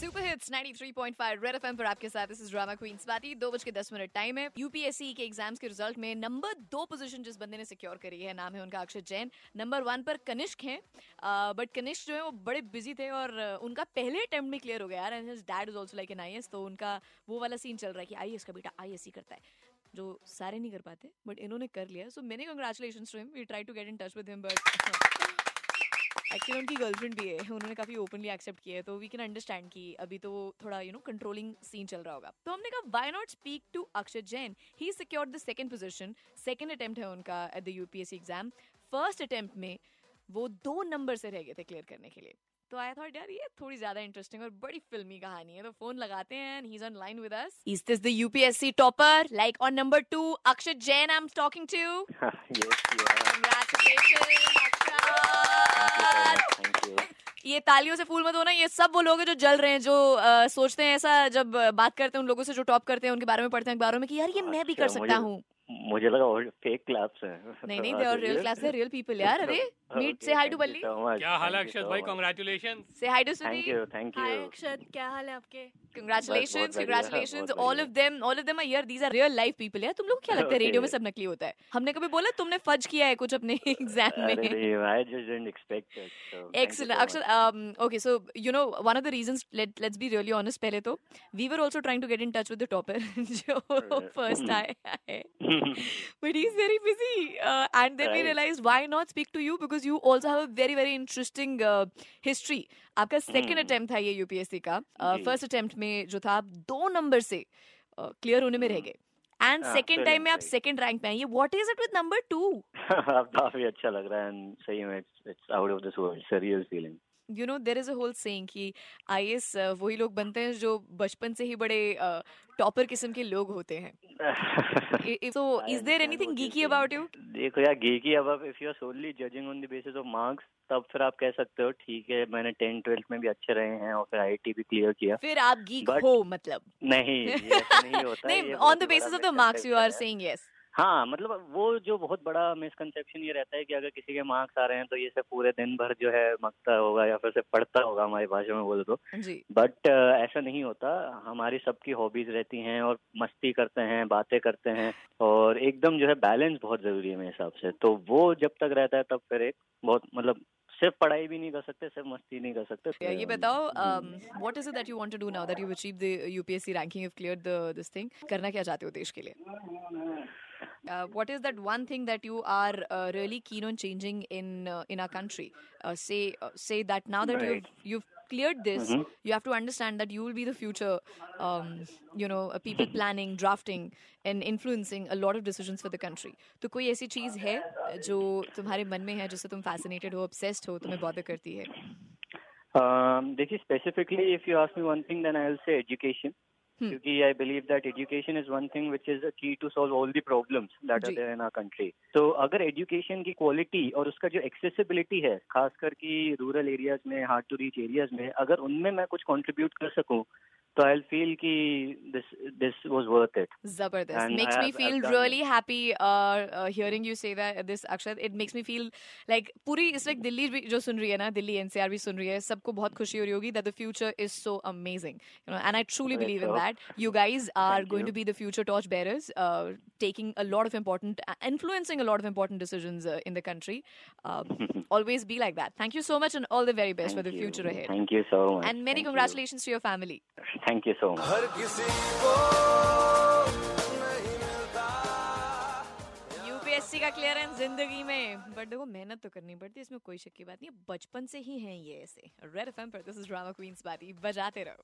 Super hits 93.5 red FM पर आपके साथ this is drama queen Swati, दो बज के दस मिनट टाइम है। यूपीएससी के एग्ज़ाम्स के रिज़ल्ट में नंबर दो पोजीशन जिस बंदे ने सिक्योर करी है, नाम है उनका अक्षय जैन। नंबर वन पर कनिष्क हैं बट कनिष्क जो है वो बड़े बिज़ी थे और उनका पहले अटेम्प्ट में क्लियर हो गया and his dad is also like an IAS तो उनका वो वाला सीन चल रहा है कि आईएएस का बेटा आईएएस ही करता है, जो सारे नहीं कर पाते बट इन्होंने कर लिया। सो मैंने congratulation to him we try to get in touch with him but actually उनकी गर्लफ्रेंड भी है। उन्होंने काफ़ी ओपनली एक्सेप्ट किया है तो वी कैन अंडरस्टैंड कि अभी तो थोड़ा यू नो कंट्रोलिंग सीन चल रहा होगा। तो हमने कहा why not speak to Akshay Jain he secured the second position second attempt है उनका at the UPSC exam first attempt में वो दो नंबर से रह गए थे क्लियर करने के लिए। तो आई थॉट यार ये थोड़ी ज़्यादा इंटरेस्टिंग और बड़ी फिल्मी कहानी है तो फ़ोन लगाते हैं he is on line with us is this the UPSC topper like on number two Akshay Jain I am talking to yes, yeah. ये तालियों से फूल मत होना ये सब वो लोग हैं जो जल रहे हैं जो आ, सोचते हैं ऐसा जब बात करते हैं उन लोगों से जो टॉप करते हैं उनके बारे में पढ़ते हैं अखबारों में कि यार ये मैं भी कर अच्छा, सकता हूँ। मुझे लगा फेक क्लास है। नहीं नहीं देर रियल क्लास है रियल पीपल यार अरे। मीट से हाई टू बल्ली क्या हाल है अक्षत भाई? Congratulation say hi to Sunil thank you thank you Akshat क्या हाल है आपके? Congratulation congratulation all of them all of them are यार these are real life people यार तुम लोग क्या लगता है? रेडियो में सब नकली होता है। हमने कभी बोला तुमने फज किया है कुछ अपने एग्ज़ाम में? I just didn't expect excellent Akshat okay so you know one of the reasons let's be really honest पहले तो we were also trying to get in touch with the topper जो first I but he's very busy. Uh, and then right. we realized why not speak to you because you also have a very very interesting uh, history. आपका second Hmm. attempt था ये UPSC का. Uh, first attempt में जो था आप दो number से क्लियर होने में रह गए. एंड हाँ, सेकेंड टाइम में आप सेकेंड रैंक पे ये what is it with number two काफ़ी अच्छा लग रहा है एंड सही में it's out of this world it's a real feeling you know there is a whole saying कि आईएएस वही लोग बनते हैं जो बचपन से ही बड़े टॉपर किस्म के लोग होते हैं। So is there anything geeky about you? देखो यार geeky अब if you are solely judging on the basis of marks तब फिर आप कह सकते हो ठीक है मैंने 10 12th में भी अच्छे रहे हैं और फिर आईआईटी भी क्लियर किया। फिर आप geek But- हो मतलब। नहीं ये नहीं होता नहीं ये the ही basis बड़ा of the marks you are misconception है। मतलब वो जो बहुत बड़ा मिसकंसेप्शन ये रहता है कि अगर किसी के मार्क्स आ रहे हैं तो ये सिर्फ़ पूरे दिन भर जो है मकता होगा या फिर सिर्फ़ पढ़ता होगा हमारी भाषा में बोले तो। बट ऐसा नहीं होता। हमारी सबकी हॉबीज रहती हैं और मस्ती करते हैं बातें करते हैं और एकदम जो है बैलेंस बहुत ज़रूरी है मेरे हिसाब से। तो वो जब तक रहता है तब फिर एक बहुत मतलब सिर्फ़ पढ़ाई भी नहीं कर सकते सिर्फ़ मस्ती नहीं कर सकते Yeah, ये बताओ what is it that you want to do now that you've achieved the UPSC ranking you've cleared the this thing? करना क्या चाहते हो देश के लिए? uh, what is that one thing that you are uh, really keen on changing in uh, in our country? Uh, say uh, say that now that Right. you've you've cleared this, Mhm. you have to understand that you will be the future. Um, you know, uh, people planning, drafting, and influencing a lot of decisions for the country. तो कोई ऐसी चीज है uh, जो तुम्हारे मन में है जिससे तुम fascinated हो, obsessed हो, तुम्हें bother करती है? Um, देखिए specifically if you ask me one thing then I will say education Hmm. क्योंकि I believe that education is one thing which is key to solve all the problem that are there in our country तो अगर education की quality और उसका जो accessibility है खासकर की रूरल एरियाज़ में हार्ड टू रीच एरियाज़ में अगर उनमें मैं कुछ कॉन्ट्रीब्यूट कर सकूँ तो आई फील कि this this was worth it Zabardast. And makes I me have- feel I've done really happy uh, uh, hearing you say that this Akshat. It makes me feel like पूरी इस वक्त दिल्ली भी जो सुन रही है ना Delhi NCR भी सुन रही है सबको बहुत खुशी हो रही होगी that the future is so amazing you know and I truly Let's believe in hope. that you guys are Thank going you. to be the future torch bearers uh, taking a lot of important uh, influencing a lot of important decisions uh, in the country um, always be like that thank you so much and all the very best for the future ahead thank you so much and many congratulations to your family Thank you so much हर किसी को UPSC का clearance ज़िंदगी में। But देखो मेहनत तो करनी पड़ती है इसमें कोई शक की बात नहीं है। बचपन से ही है ये ऐसे। रेड एफएम पर दिस इज़ ड्रामा क्वींस बाती। बजाते रहो।